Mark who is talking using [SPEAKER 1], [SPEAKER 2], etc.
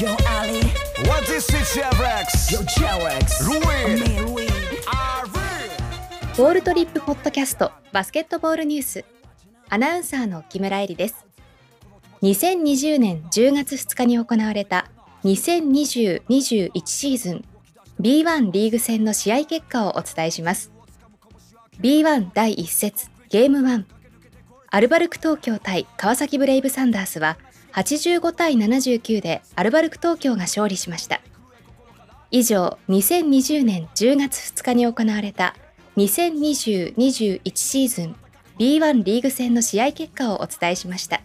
[SPEAKER 1] Yo, Ali.
[SPEAKER 2] What is it, Rex?
[SPEAKER 1] Yo, J-Rex.
[SPEAKER 2] Ruin.
[SPEAKER 3] ボールトリップポッドキャストバスケットボールニュースアナウンサーの木村恵里です2020年10月2日に行われた2020-21シーズン B1 リーグ戦の試合結果をお伝えします B1 第1節ゲーム1アルバルク東京対川崎ブレイブサンダースは85対79でアルバルク東京が勝利しました。以上2020年10月2日に行われた2020-21シーズン B1 リーグ戦の試合結果をお伝えしました。